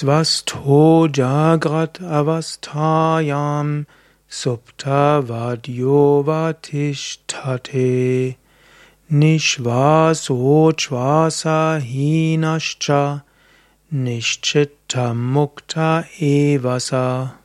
Svastho Jagrat Avasthayam Supta Vadyo Vatishtate Nishvaso Chvasa Hinascha Nishchitta Mukta Evasa